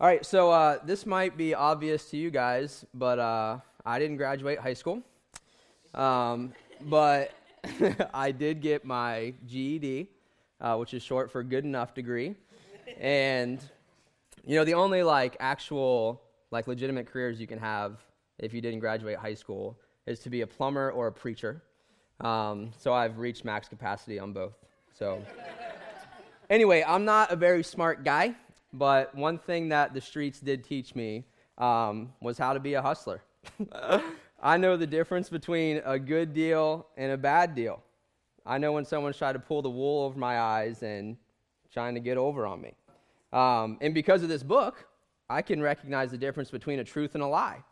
All right, so uh, this might be obvious to you guys, but uh, I didn't graduate high school. Um, but I did get my GED, uh, which is short for good enough degree. And, you know, the only like actual, like legitimate careers you can have if you didn't graduate high school is to be a plumber or a preacher. Um, so I've reached max capacity on both. So, anyway, I'm not a very smart guy, but one thing that the streets did teach me um, was how to be a hustler. I know the difference between a good deal and a bad deal. I know when someone's trying to pull the wool over my eyes and trying to get over on me. Um, and because of this book, I can recognize the difference between a truth and a lie,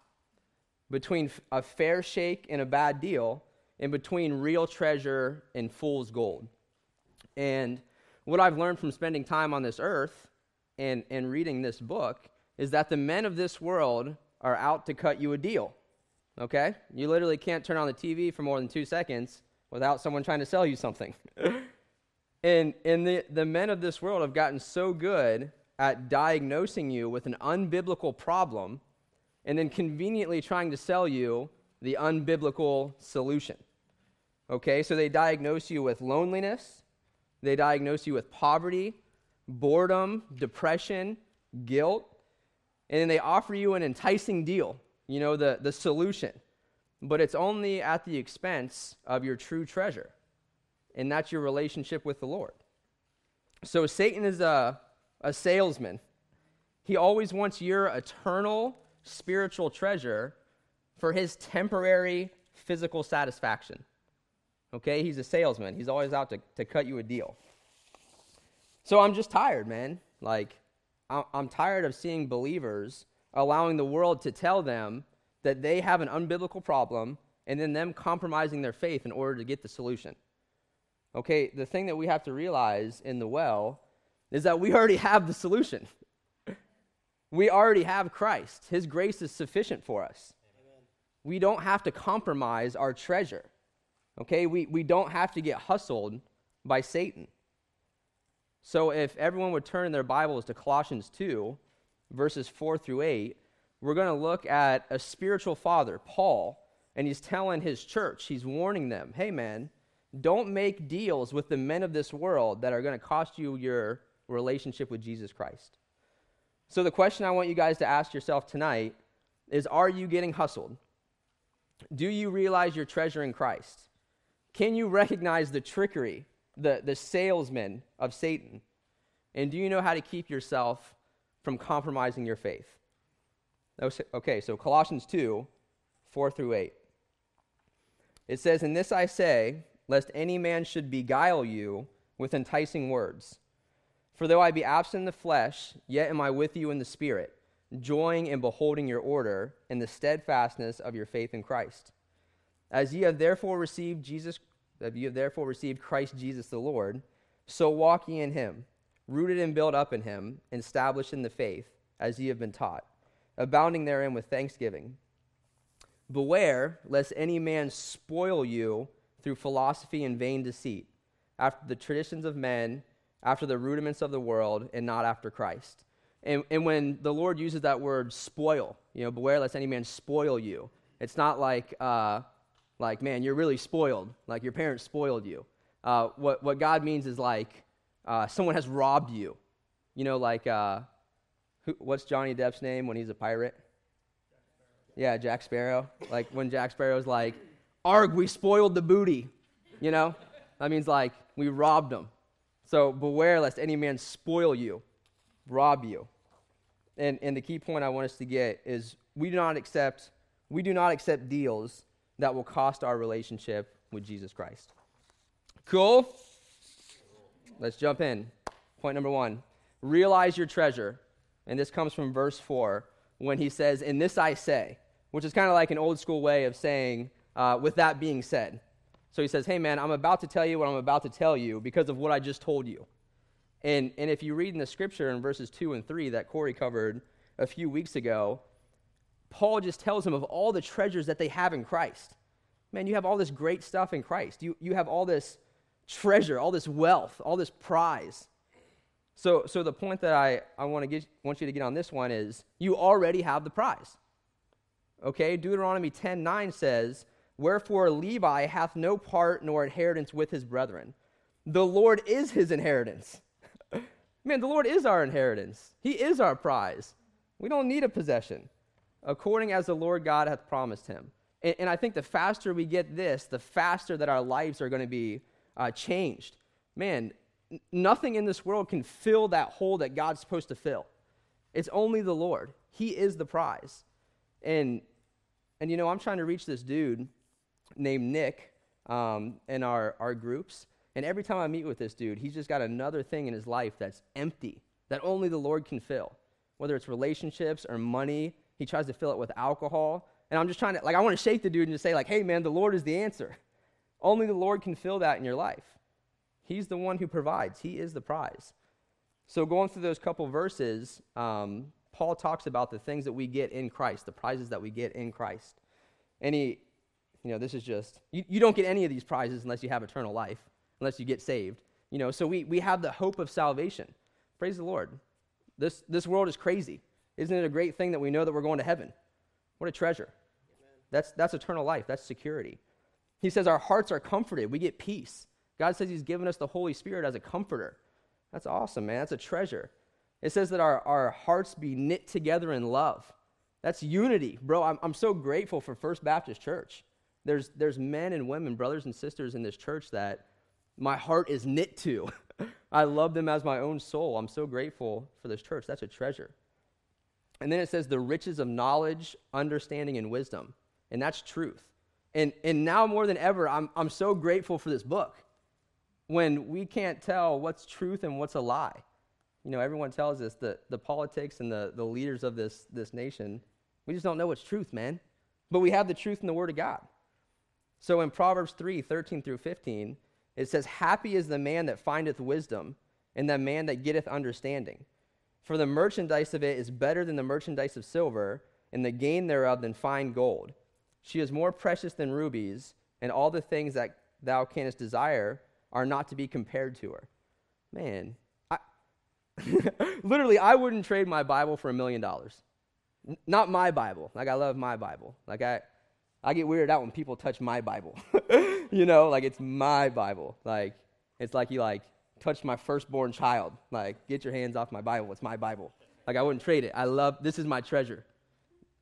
between a fair shake and a bad deal, and between real treasure and fool's gold. And what I've learned from spending time on this earth and, and reading this book is that the men of this world are out to cut you a deal. Okay? You literally can't turn on the TV for more than two seconds without someone trying to sell you something. and and the, the men of this world have gotten so good at diagnosing you with an unbiblical problem and then conveniently trying to sell you the unbiblical solution. Okay? So they diagnose you with loneliness, they diagnose you with poverty, boredom, depression, guilt, and then they offer you an enticing deal you know, the, the solution. But it's only at the expense of your true treasure, and that's your relationship with the Lord. So Satan is a, a salesman. He always wants your eternal spiritual treasure for his temporary physical satisfaction. Okay? He's a salesman. He's always out to, to cut you a deal. So I'm just tired, man. Like, I'm tired of seeing believers allowing the world to tell them that they have an unbiblical problem and then them compromising their faith in order to get the solution. Okay, the thing that we have to realize in the well is that we already have the solution. we already have Christ. His grace is sufficient for us. Amen. We don't have to compromise our treasure. Okay, we, we don't have to get hustled by Satan. So if everyone would turn in their Bibles to Colossians 2, verses 4 through 8, we're going to look at a spiritual father, Paul, and he's telling his church, he's warning them, hey, man, don't make deals with the men of this world that are going to cost you your relationship with Jesus Christ. So, the question I want you guys to ask yourself tonight is Are you getting hustled? Do you realize your treasure in Christ? Can you recognize the trickery, the, the salesman of Satan? And do you know how to keep yourself from compromising your faith. Okay, so Colossians 2 4 through 8. It says, In this I say, lest any man should beguile you with enticing words. For though I be absent in the flesh, yet am I with you in the spirit, joying in beholding your order and the steadfastness of your faith in Christ. As ye have therefore received Jesus, as ye have therefore received Christ Jesus the Lord, so walk ye in him rooted and built up in him, and established in the faith, as ye have been taught, abounding therein with thanksgiving. Beware lest any man spoil you through philosophy and vain deceit, after the traditions of men, after the rudiments of the world, and not after Christ. And, and when the Lord uses that word spoil, you know, beware lest any man spoil you, it's not like, uh, like, man, you're really spoiled, like your parents spoiled you. Uh, what, what God means is like, uh, someone has robbed you. You know, like, uh, who, what's Johnny Depp's name when he's a pirate? Jack yeah, Jack Sparrow. Like when Jack Sparrow's like, Arg, we spoiled the booty. You know? That means like, we robbed them. So beware lest any man spoil you, rob you. And, and the key point I want us to get is we do not accept we do not accept deals that will cost our relationship with Jesus Christ. Cool? Let's jump in. Point number one realize your treasure. And this comes from verse 4 when he says, In this I say, which is kind of like an old school way of saying, uh, with that being said. So he says, Hey, man, I'm about to tell you what I'm about to tell you because of what I just told you. And, and if you read in the scripture in verses 2 and 3 that Corey covered a few weeks ago, Paul just tells them of all the treasures that they have in Christ. Man, you have all this great stuff in Christ. You, you have all this treasure, all this wealth, all this prize. So, so the point that I, I want, to get, want you to get on this one is you already have the prize. Okay, Deuteronomy 10 9 says, Wherefore Levi hath no part nor inheritance with his brethren. The Lord is his inheritance. Man, the Lord is our inheritance. He is our prize. We don't need a possession, according as the Lord God hath promised him. And, and I think the faster we get this, the faster that our lives are going to be uh, changed. Man, n- nothing in this world can fill that hole that God's supposed to fill. It's only the Lord. He is the prize. And, and you know, I'm trying to reach this dude named Nick um, in our, our groups. And every time I meet with this dude, he's just got another thing in his life that's empty, that only the Lord can fill. Whether it's relationships or money, he tries to fill it with alcohol. And I'm just trying to, like, I want to shake the dude and just say, like, hey, man, the Lord is the answer. Only the Lord can fill that in your life. He's the one who provides, He is the prize. So, going through those couple verses, um, Paul talks about the things that we get in Christ, the prizes that we get in Christ. And he, you know, this is just, you, you don't get any of these prizes unless you have eternal life unless you get saved. You know, so we, we have the hope of salvation. Praise the Lord. This, this world is crazy. Isn't it a great thing that we know that we're going to heaven? What a treasure. That's, that's eternal life. That's security. He says our hearts are comforted. We get peace. God says He's given us the Holy Spirit as a comforter. That's awesome, man. That's a treasure. It says that our, our hearts be knit together in love. That's unity. Bro, I'm, I'm so grateful for First Baptist Church. There's, there's men and women, brothers and sisters in this church that my heart is knit to. I love them as my own soul. I'm so grateful for this church. That's a treasure. And then it says the riches of knowledge, understanding, and wisdom. And that's truth. And, and now more than ever, I'm, I'm so grateful for this book. When we can't tell what's truth and what's a lie. You know, everyone tells us that the politics and the, the leaders of this, this nation, we just don't know what's truth, man. But we have the truth in the Word of God. So in Proverbs 3 13 through 15, it says, Happy is the man that findeth wisdom, and the man that getteth understanding. For the merchandise of it is better than the merchandise of silver, and the gain thereof than fine gold. She is more precious than rubies, and all the things that thou canst desire are not to be compared to her. Man, I, literally, I wouldn't trade my Bible for a million dollars. Not my Bible. Like, I love my Bible. Like, I, I get weirded out when people touch my Bible. you know, like it's my Bible. Like it's like you like touched my firstborn child. Like get your hands off my Bible. It's my Bible. Like I wouldn't trade it. I love this is my treasure.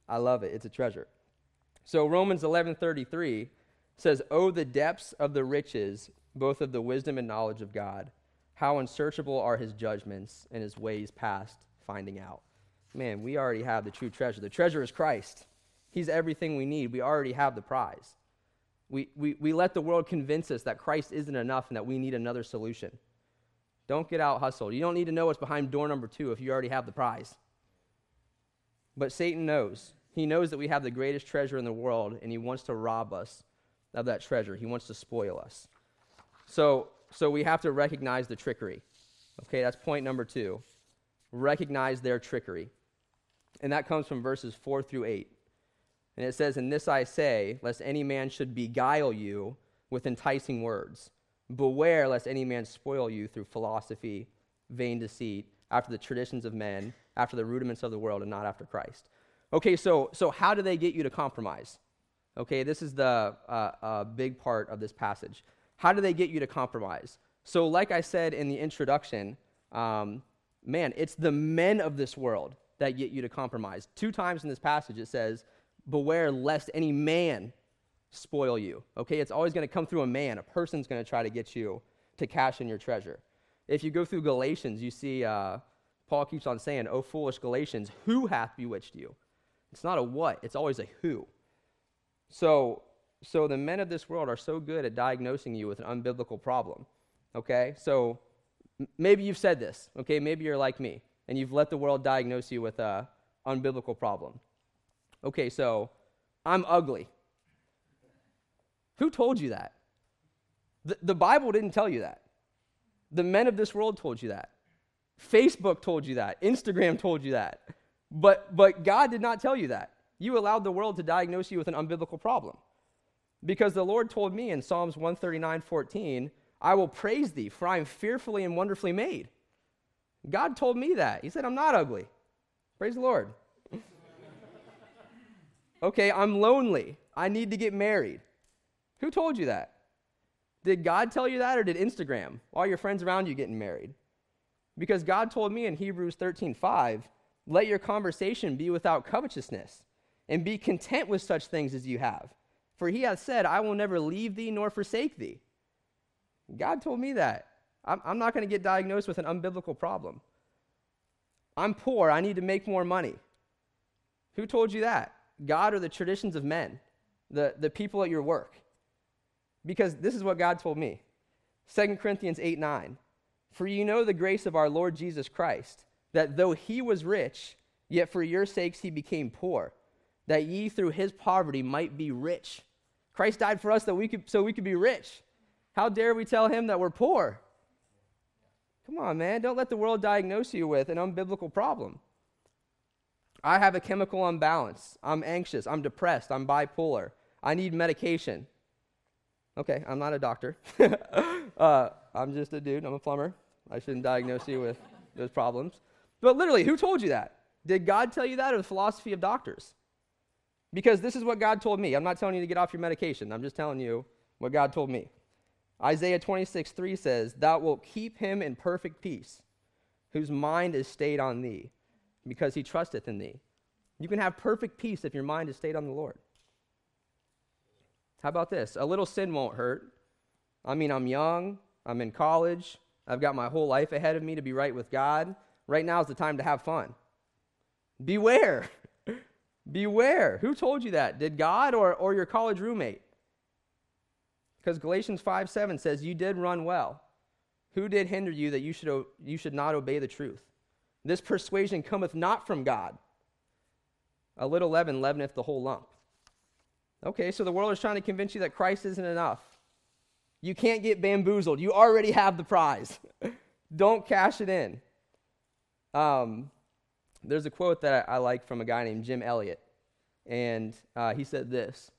I love it. It's a treasure. So Romans 11:33 says, "Oh the depths of the riches both of the wisdom and knowledge of God. How unsearchable are his judgments and his ways past finding out." Man, we already have the true treasure. The treasure is Christ. He's everything we need. We already have the prize. We, we, we let the world convince us that Christ isn't enough and that we need another solution. Don't get out hustled. You don't need to know what's behind door number two if you already have the prize. But Satan knows. He knows that we have the greatest treasure in the world, and he wants to rob us of that treasure. He wants to spoil us. So, so we have to recognize the trickery. Okay, that's point number two. Recognize their trickery. And that comes from verses 4 through 8. And it says, And this I say, lest any man should beguile you with enticing words. Beware lest any man spoil you through philosophy, vain deceit, after the traditions of men, after the rudiments of the world, and not after Christ. Okay, so, so how do they get you to compromise? Okay, this is the uh, uh, big part of this passage. How do they get you to compromise? So, like I said in the introduction, um, man, it's the men of this world that get you to compromise. Two times in this passage it says, beware lest any man spoil you. Okay, it's always going to come through a man. A person's going to try to get you to cash in your treasure. If you go through Galatians, you see uh, Paul keeps on saying, "O foolish Galatians, who hath bewitched you?" It's not a what; it's always a who. So, so the men of this world are so good at diagnosing you with an unbiblical problem. Okay, so m- maybe you've said this. Okay, maybe you're like me, and you've let the world diagnose you with a unbiblical problem. Okay, so I'm ugly. Who told you that? The, the Bible didn't tell you that. The men of this world told you that. Facebook told you that. Instagram told you that. But, but God did not tell you that. You allowed the world to diagnose you with an unbiblical problem. Because the Lord told me in Psalms 139 14, I will praise thee, for I am fearfully and wonderfully made. God told me that. He said, I'm not ugly. Praise the Lord. okay, I'm lonely. I need to get married. Who told you that? Did God tell you that or did Instagram? All your friends around you getting married? Because God told me in Hebrews 13:5, let your conversation be without covetousness, and be content with such things as you have. For he hath said, I will never leave thee nor forsake thee. God told me that. I'm, I'm not going to get diagnosed with an unbiblical problem. I'm poor. I need to make more money. Who told you that? God or the traditions of men, the, the people at your work? Because this is what God told me 2 Corinthians 8 9. For you know the grace of our Lord Jesus Christ, that though he was rich, yet for your sakes he became poor, that ye through his poverty might be rich. Christ died for us that we could, so we could be rich. How dare we tell him that we're poor? Come on, man. Don't let the world diagnose you with an unbiblical problem. I have a chemical imbalance. I'm anxious. I'm depressed. I'm bipolar. I need medication. Okay, I'm not a doctor. uh, I'm just a dude. I'm a plumber. I shouldn't diagnose you with those problems. But literally, who told you that? Did God tell you that or the philosophy of doctors? Because this is what God told me. I'm not telling you to get off your medication. I'm just telling you what God told me. Isaiah 26, 3 says, Thou wilt keep him in perfect peace, whose mind is stayed on thee, because he trusteth in thee. You can have perfect peace if your mind is stayed on the Lord. How about this? A little sin won't hurt. I mean, I'm young, I'm in college, I've got my whole life ahead of me to be right with God. Right now is the time to have fun. Beware. Beware. Who told you that? Did God or, or your college roommate? Because Galatians 5 7 says, You did run well. Who did hinder you that you should, you should not obey the truth? This persuasion cometh not from God. A little leaven leaveneth the whole lump. Okay, so the world is trying to convince you that Christ isn't enough. You can't get bamboozled. You already have the prize. Don't cash it in. Um, there's a quote that I, I, like from a guy named Jim Elliot, and uh, he said this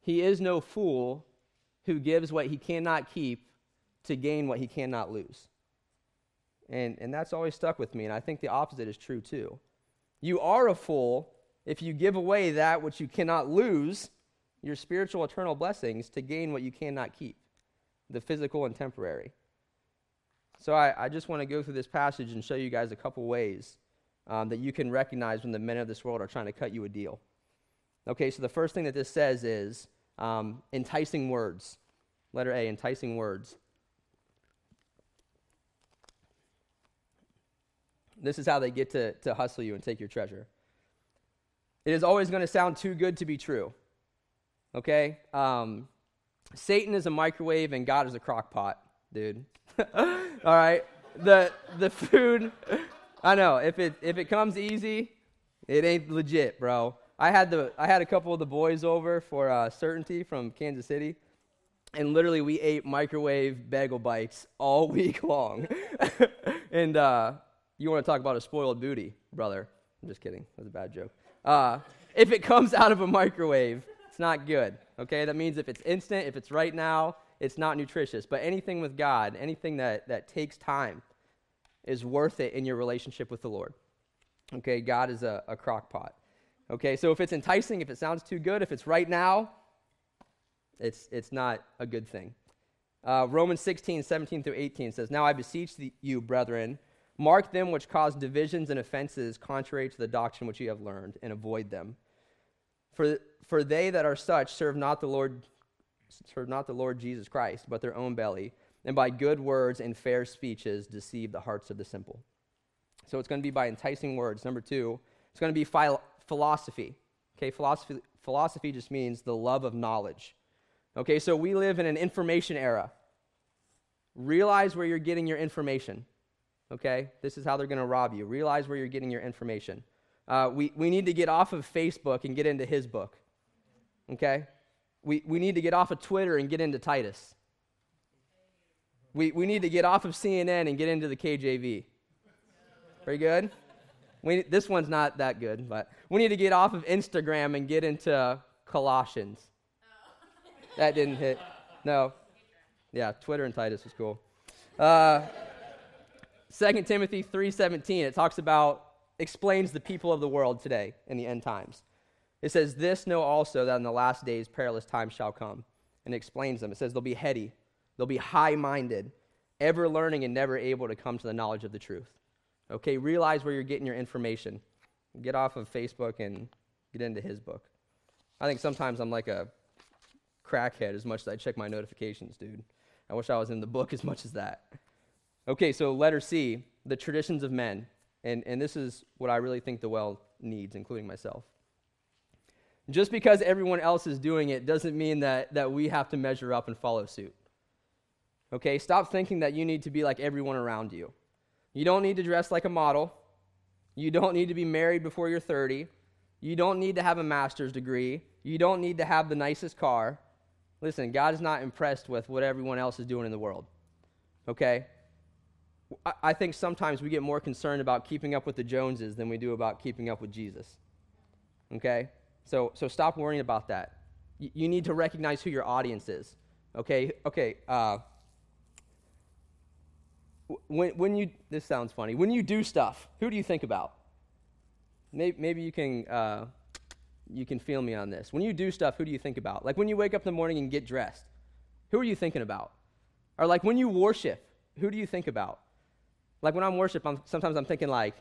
He is no fool who gives what he cannot keep to gain what he cannot lose. And, and that's always stuck with me, and I think the opposite is true too. You are a fool if you give away that which you cannot lose, your spiritual eternal blessings, to gain what you cannot keep, the physical and temporary. So I, I just want to go through this passage and show you guys a couple ways um, that you can recognize when the men of this world are trying to cut you a deal. Okay, so the first thing that this says is um, enticing words. Letter A, enticing words. This is how they get to, to hustle you and take your treasure. It is always going to sound too good to be true. Okay? Um, Satan is a microwave and God is a crock pot, dude. All right? The, the food, I know, if it, if it comes easy, it ain't legit, bro. I had the I had a couple of the boys over for uh, Certainty from Kansas City, and literally we ate microwave bagel bites all week long. and uh, you want to talk about a spoiled booty, brother? I'm just kidding. That was a bad joke. Uh, if it comes out of a microwave, it's not good. Okay, that means if it's instant, if it's right now, it's not nutritious. But anything with God, anything that that takes time, is worth it in your relationship with the Lord. Okay, God is a, a crock pot. Okay, so if it's enticing, if it sounds too good, if it's right now, it's, it's not a good thing. Uh, Romans 16, 17 through 18 says, Now I beseech the, you, brethren, mark them which cause divisions and offenses contrary to the doctrine which you have learned, and avoid them. For, for they that are such serve not the Lord serve not the Lord Jesus Christ, but their own belly, and by good words and fair speeches deceive the hearts of the simple. So it's going to be by enticing words. Number two, it's going to be philosophy. Okay, philosophy, philosophy just means the love of knowledge. Okay, so we live in an information era. Realize where you're getting your information. Okay, this is how they're going to rob you. Realize where you're getting your information. Uh, we, we need to get off of Facebook and get into his book. Okay? We, we need to get off of Twitter and get into Titus. We, we need to get off of CNN and get into the KJV. Pretty good? We, this one's not that good, but we need to get off of Instagram and get into Colossians. That didn't hit. No. Yeah, Twitter and Titus was cool. Uh, 2 Timothy 3:17, it talks about explains the people of the world today in the end times. It says, This know also that in the last days perilous times shall come. And explains them. It says they'll be heady, they'll be high minded, ever learning and never able to come to the knowledge of the truth. Okay, realize where you're getting your information. Get off of Facebook and get into his book. I think sometimes I'm like a crackhead as much as I check my notifications, dude. I wish I was in the book as much as that. Okay, so letter C, the traditions of men. And, and this is what I really think the well needs, including myself. Just because everyone else is doing it doesn't mean that, that we have to measure up and follow suit. Okay, stop thinking that you need to be like everyone around you. You don't need to dress like a model. You don't need to be married before you're 30. You don't need to have a master's degree. You don't need to have the nicest car. Listen, God is not impressed with what everyone else is doing in the world. Okay? I think sometimes we get more concerned about keeping up with the Joneses than we do about keeping up with Jesus. Okay? So, so stop worrying about that. Y- you need to recognize who your audience is. Okay? Okay. Uh, when, when you, this sounds funny, when you do stuff, who do you think about? Maybe, maybe you can, uh, you can feel me on this. When you do stuff, who do you think about? Like when you wake up in the morning and get dressed, who are you thinking about? Or like when you worship, who do you think about? Like when I'm worship, I'm, sometimes I'm thinking like,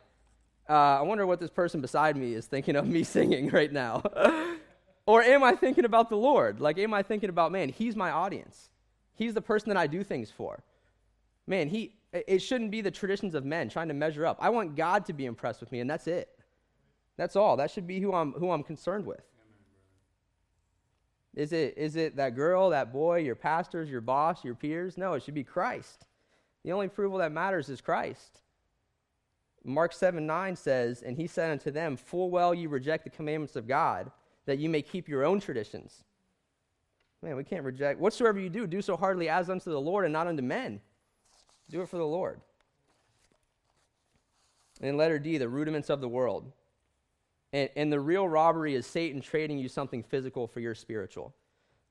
uh, I wonder what this person beside me is thinking of me singing right now. or am I thinking about the Lord? Like, am I thinking about, man, he's my audience. He's the person that I do things for. Man, he, it shouldn't be the traditions of men trying to measure up. I want God to be impressed with me, and that's it. That's all. That should be who I'm, who I'm concerned with. Is it, is it that girl, that boy, your pastors, your boss, your peers? No, it should be Christ. The only approval that matters is Christ. Mark 7 9 says, And he said unto them, Full well you reject the commandments of God, that you may keep your own traditions. Man, we can't reject. Whatsoever you do, do so heartily as unto the Lord and not unto men. Do it for the Lord. And letter D, the rudiments of the world. And, and the real robbery is Satan trading you something physical for your spiritual.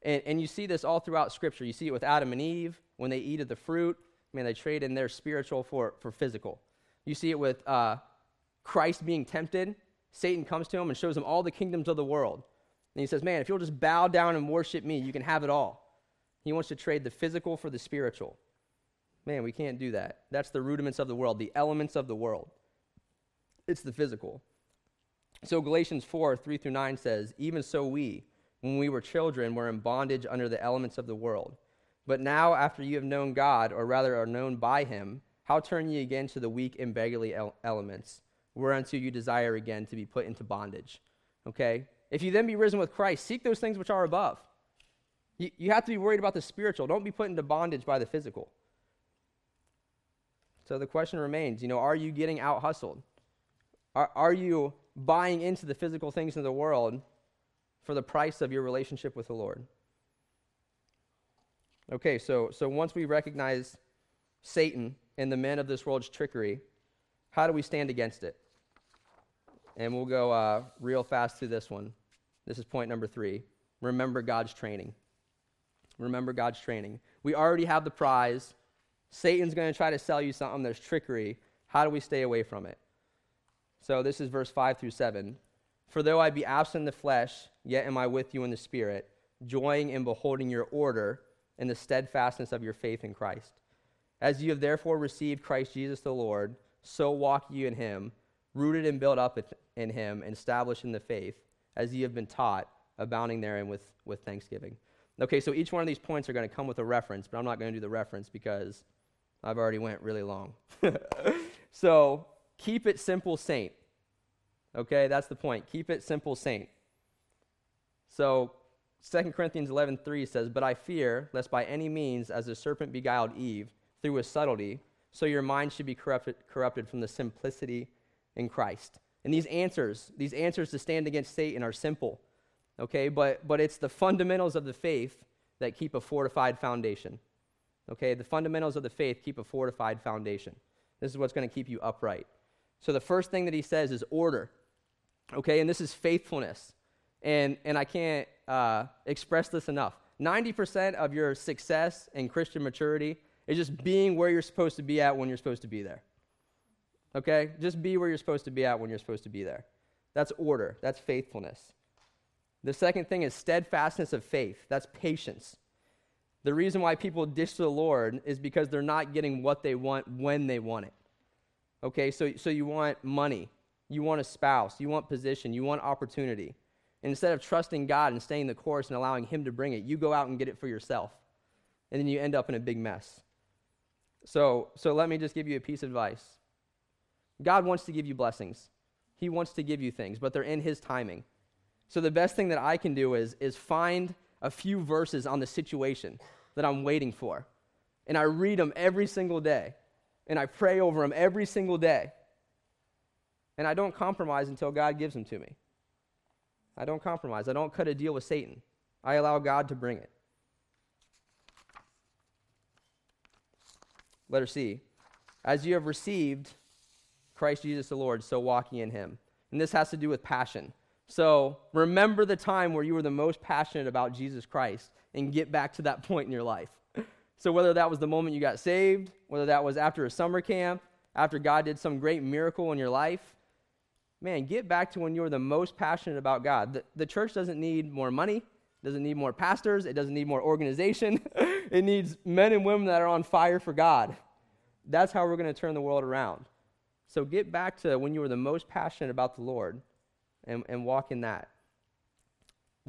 And, and you see this all throughout Scripture. You see it with Adam and Eve when they eat of the fruit. Man, they trade in their spiritual for, for physical. You see it with uh, Christ being tempted. Satan comes to him and shows him all the kingdoms of the world. And he says, Man, if you'll just bow down and worship me, you can have it all. He wants to trade the physical for the spiritual. Man, we can't do that. That's the rudiments of the world, the elements of the world. It's the physical. So Galatians 4 3 through 9 says, Even so, we, when we were children, were in bondage under the elements of the world. But now, after you have known God, or rather are known by him, how turn ye again to the weak and beggarly el- elements, whereunto you desire again to be put into bondage? Okay? If you then be risen with Christ, seek those things which are above. You, you have to be worried about the spiritual. Don't be put into bondage by the physical. So the question remains you know, are you getting out hustled? Are, are you buying into the physical things in the world for the price of your relationship with the Lord? Okay, so, so once we recognize Satan and the men of this world's trickery, how do we stand against it? And we'll go uh, real fast through this one. This is point number three. Remember God's training. Remember God's training. We already have the prize. Satan's going to try to sell you something. There's trickery. How do we stay away from it? So this is verse 5 through 7. For though I be absent in the flesh, yet am I with you in the spirit, joying in beholding your order and the steadfastness of your faith in Christ. As you have therefore received Christ Jesus the Lord, so walk you in him, rooted and built up in him, and established in the faith, as ye have been taught, abounding therein with, with thanksgiving. Okay, so each one of these points are going to come with a reference, but I'm not going to do the reference because I've already went really long. so keep it simple, saint. Okay, that's the point. Keep it simple, saint. So 2 Corinthians 11:3 says, "But I fear lest by any means as the serpent beguiled Eve through his subtlety, so your mind should be corrupted, corrupted from the simplicity in Christ." And these answers, these answers to stand against Satan are simple. Okay? But but it's the fundamentals of the faith that keep a fortified foundation. Okay? The fundamentals of the faith keep a fortified foundation. This is what's going to keep you upright. So the first thing that he says is order. Okay? And this is faithfulness. And and I can't uh, express this enough. 90% of your success and Christian maturity is just being where you're supposed to be at when you're supposed to be there. Okay? Just be where you're supposed to be at when you're supposed to be there. That's order, that's faithfulness. The second thing is steadfastness of faith, that's patience. The reason why people dish the Lord is because they're not getting what they want when they want it. Okay, so, so you want money, you want a spouse, you want position, you want opportunity. Instead of trusting God and staying the course and allowing Him to bring it, you go out and get it for yourself. And then you end up in a big mess. So, so let me just give you a piece of advice. God wants to give you blessings. He wants to give you things, but they're in His timing. So the best thing that I can do is, is find a few verses on the situation that I'm waiting for. And I read them every single day. And I pray over them every single day. And I don't compromise until God gives them to me. I don't compromise. I don't cut a deal with Satan. I allow God to bring it. Letter C. As you have received Christ Jesus the Lord, so walking in him. And this has to do with passion. So remember the time where you were the most passionate about Jesus Christ and get back to that point in your life. So whether that was the moment you got saved, whether that was after a summer camp, after God did some great miracle in your life, man, get back to when you were the most passionate about God. The, the church doesn't need more money, doesn't need more pastors, it doesn't need more organization. it needs men and women that are on fire for God. That's how we're going to turn the world around. So get back to when you were the most passionate about the Lord and, and walk in that.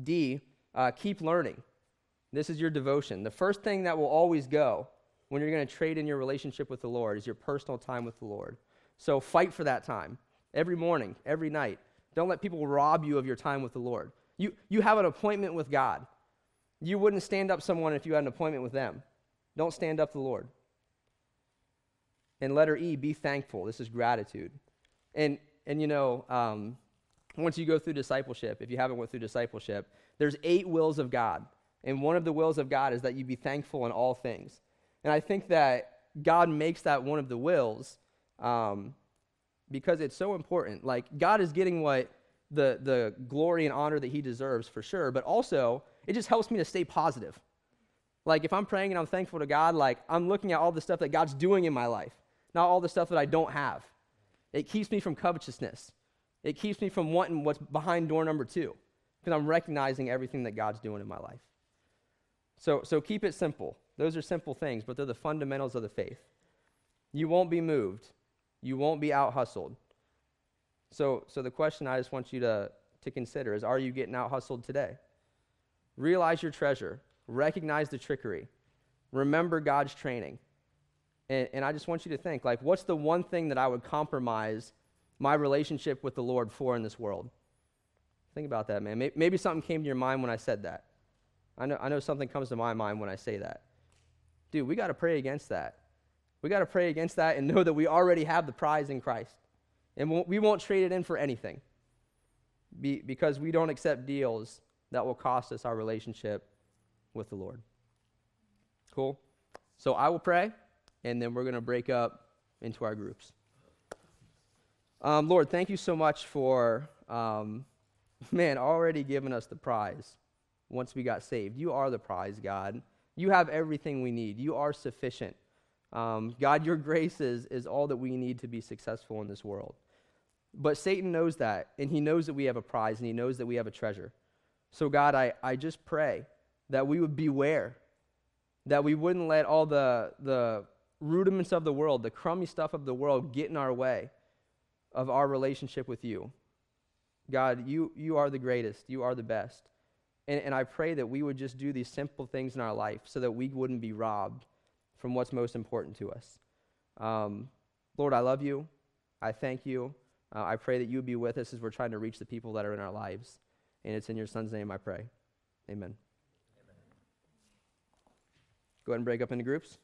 D, uh, keep learning. This is your devotion. The first thing that will always go when you're going to trade in your relationship with the Lord is your personal time with the Lord. So fight for that time every morning, every night. Don't let people rob you of your time with the Lord. You, you have an appointment with God. You wouldn't stand up someone if you had an appointment with them. Don't stand up the Lord. And letter E, be thankful. This is gratitude. And, and you know, um, once you go through discipleship, if you haven't went through discipleship, there's eight wills of God. And one of the wills of God is that you be thankful in all things. And I think that God makes that one of the wills um, because it's so important. Like, God is getting what the, the glory and honor that he deserves for sure, but also it just helps me to stay positive. Like, if I'm praying and I'm thankful to God, like, I'm looking at all the stuff that God's doing in my life, not all the stuff that I don't have. It keeps me from covetousness. It keeps me from wanting what's behind door number two because I'm recognizing everything that God's doing in my life. So, so keep it simple. Those are simple things, but they're the fundamentals of the faith. You won't be moved. You won't be out hustled. So, so the question I just want you to, to consider is are you getting out hustled today? Realize your treasure, recognize the trickery, remember God's training. And, and I just want you to think like, what's the one thing that I would compromise my relationship with the Lord for in this world? Think about that, man. Maybe something came to your mind when I said that. I know, I know something comes to my mind when I say that. Dude, we got to pray against that. We got to pray against that and know that we already have the prize in Christ. And we won't trade it in for anything Be, because we don't accept deals that will cost us our relationship with the Lord. Cool? So I will pray, and then we're going to break up into our groups. Um, Lord, thank you so much for, um, man, already giving us the prize once we got saved. You are the prize, God. You have everything we need. You are sufficient. Um, God, your grace is, is all that we need to be successful in this world. But Satan knows that, and he knows that we have a prize, and he knows that we have a treasure. So, God, I, I just pray that we would beware, that we wouldn't let all the, the rudiments of the world, the crummy stuff of the world, get in our way of our relationship with you. God, you, you are the greatest, you are the best. And, and I pray that we would just do these simple things in our life so that we wouldn't be robbed from what's most important to us. Um, Lord, I love you. I thank you. Uh, I pray that you would be with us as we're trying to reach the people that are in our lives. And it's in your son's name I pray. Amen. Amen. Go ahead and break up into groups.